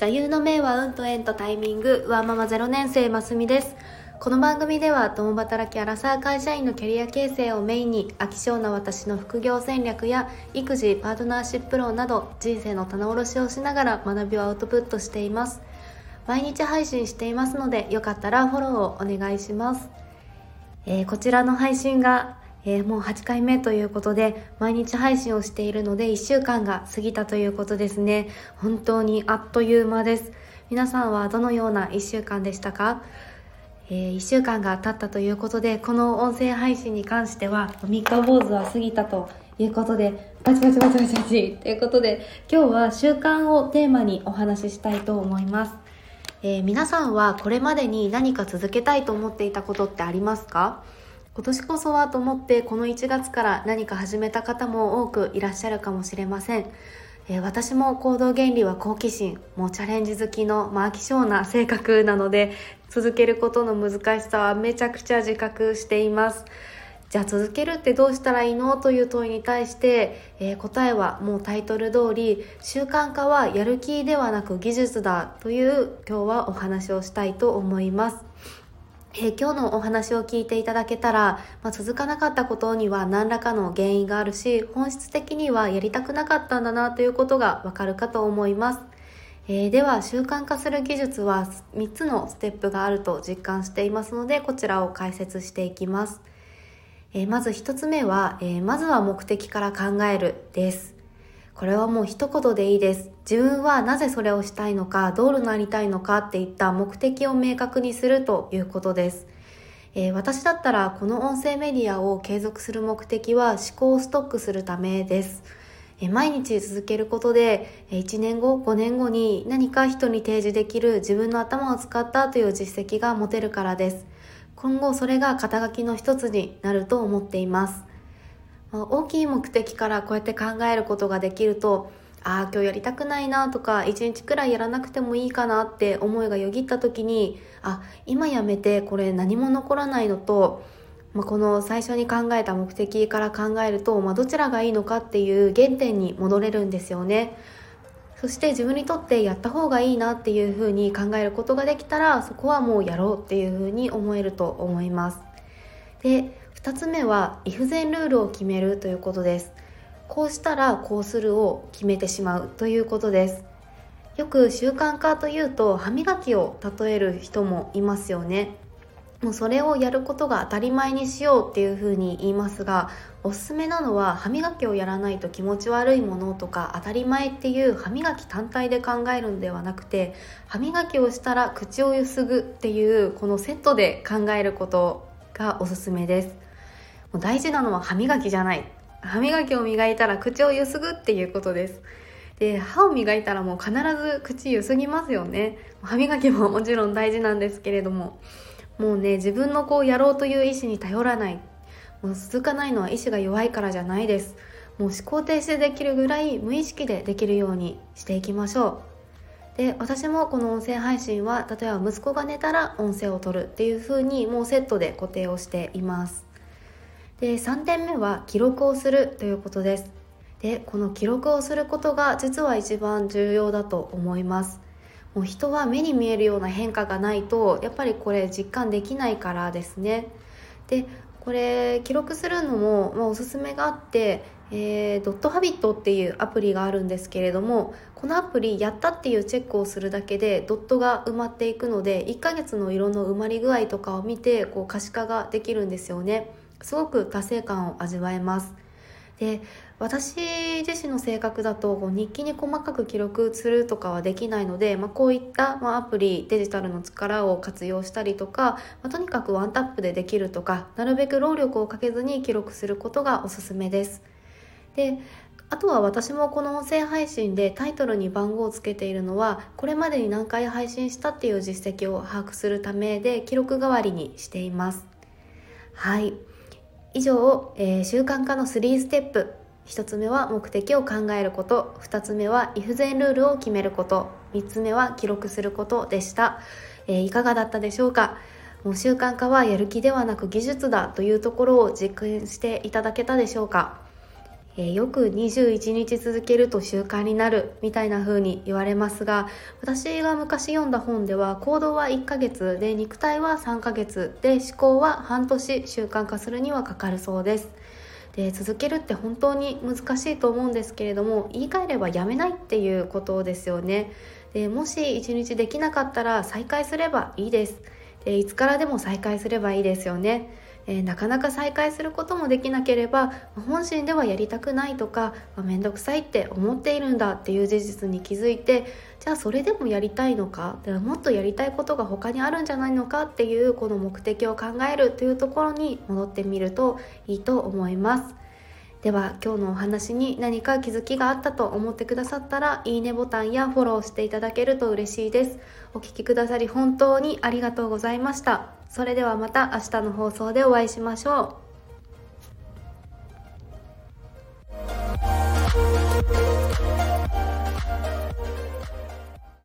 座右の銘は運と縁とタイミング。ワーママ0年生ますみです。この番組では共働きアラサー会社員のキャリア形成をメインに飽き性な私の副業戦略や育児パートナーシップ論など人生の棚卸しをしながら学びをアウトプットしています。毎日配信していますのでよかったらフォローをお願いします、えー、こちらの配信がえー、もう8回目ということで毎日配信をしているので1週間が過ぎたということですね。本当にあっという間です。皆さんはどのような1週間でしたか、えー、1週間が経ったということでこの音声配信に関しては3日坊主は過ぎたということでバチバチバチバチバチということで今日は習慣をテーマにお話ししたいと思います。えー、皆さんはこれまでに何か続けたいと思っていたことってありますか？今年こそはと思ってこの1月から何か始めた方も多くいらっしゃるかもしれません、えー、私も行動原理は好奇心もうチャレンジ好きの、飽き性な性格なので続けることの難しさはめちゃくちゃ自覚しています。じゃあ続けるってどうしたらいいの？という問いに対して、えー、答えはもうタイトル通り習慣化はやる気ではなく技術だという今日はお話をしたいと思います。えー、今日のお話を聞いていただけたら、まあ、続かなかったことには何らかの原因があるし本質的にはやりたくなかったんだなということがわかるかと思います、えー、では習慣化する技術は3つのステップがあると実感していますのでこちらを解説していきます、えー、まず1つ目は、えまずは目的から考えるです。これはもう一言でいいです。自分はなぜそれをしたいのか、どうなりたいのかっていった目的を明確にするということです。えー、私だったらこの音声メディアを継続する目的は思考をストックするためです。えー、毎日続けることで、えー、1年後、5年後に何か人に提示できる自分の頭を使ったという実績が持てるからです。今後それが肩書きの一つになると思っています。大きい目的からこうやって考えることができるとああ今日やりたくないなとか一日くらいやらなくてもいいかなって思いがよぎった時にあ今やめてこれ何も残らないのと、まあ、この最初に考えた目的から考えると、まあ、どちらがいいのかっていう原点に戻れるんですよね。そして自分にとってやった方がいいなっていうふうに考えることができたらそこはもうやろうっていうふうに思えると思います。で2つ目はイフゼンルールを決めるということです。こうしたらこうするを決めてしまうということです。よく習慣化というと歯磨きを例える人もいますよね。もうそれをやることが当たり前にしようっていうふうに言いますがおすすめなのは歯磨きをやらないと気持ち悪いものとか当たり前っていう歯磨き単体で考えるんではなくて歯磨きをしたら口をゆすぐっていうこのセットで考えることがおすすめです。もう大事なのは歯磨きじゃない。歯磨きを磨いたら口をゆすぐっていうことです。で歯を磨いたらもう必ず口ゆすぎますよね。歯磨きももちろん大事なんですけれども。もうね自分のこうやろうという意思に頼らない。もう続かないのは意志が弱いからじゃないです。もう思考停止できるぐらい無意識でできるようにしていきましょう。で私もこの音声配信は例えば息子が寝たら音声を取るっていう風にもうセットで固定をしています。で3点目は記録をするということです。でこの記録をすることが実は一番重要だと思います。もう人は目に見えるような変化がないとやっぱりこれ実感できないからですね。でこれ記録するのも、まあ、おすすめがあってえー、ドットハビットっていうアプリがあるんですけれどもこのアプリやったっていうチェックをするだけでドットが埋まっていくので1ヶ月の色の埋まり具合とかを見てこう可視化ができるんですよね。すごく達成感を味わえます。で私自身の性格だと日記に細かく記録するとかはできないので、まあ、こういった、ま、アプリデジタルの力を活用したりとか、まあ、とにかくワンタップでできるとかなるべく労力をかけずに記録することがおすすめです。であとは私もこの音声配信でタイトルに番号をつけているのはこれまでに何回配信したっていう実績を把握するためで記録代わりにしています。はい。以上、えー、習慣化の3ステップ。1つ目は目的を考えること。2つ目は if 全ルールを決めること。3つ目は記録することでした、えー、いかがだったでしょうか？もう習慣化はやる気ではなく技術だというところを実験していただけたでしょうか、えー、よく21日続けると習慣になるみたいな風に言われますが私が昔読んだ本では行動は1ヶ月で肉体は3ヶ月で思考は半年習慣化するにはかかるそうです。で続けるって本当に難しいと思うんですけれども言い換えればやめないっていうことですよね。でもし1日できなかったら再開すればいいです。でいつからでも再開すればいいですよね。えー、なかなか再開することもできなければ本心ではやりたくないとか面倒くさいって思っているんだっていう事実に気づいてじゃあそれでもやりたいのか？もっとやりたいことが他にあるんじゃないのかっていうこの目的を考えるというところに戻ってみるといいと思います。では今日のお話に何か気づきがあったと思ってくださったらいいねボタンやフォローしていただけると嬉しいです。お聴きくださり本当にありがとうございました。それではまた明日の放送でお会いしましょう。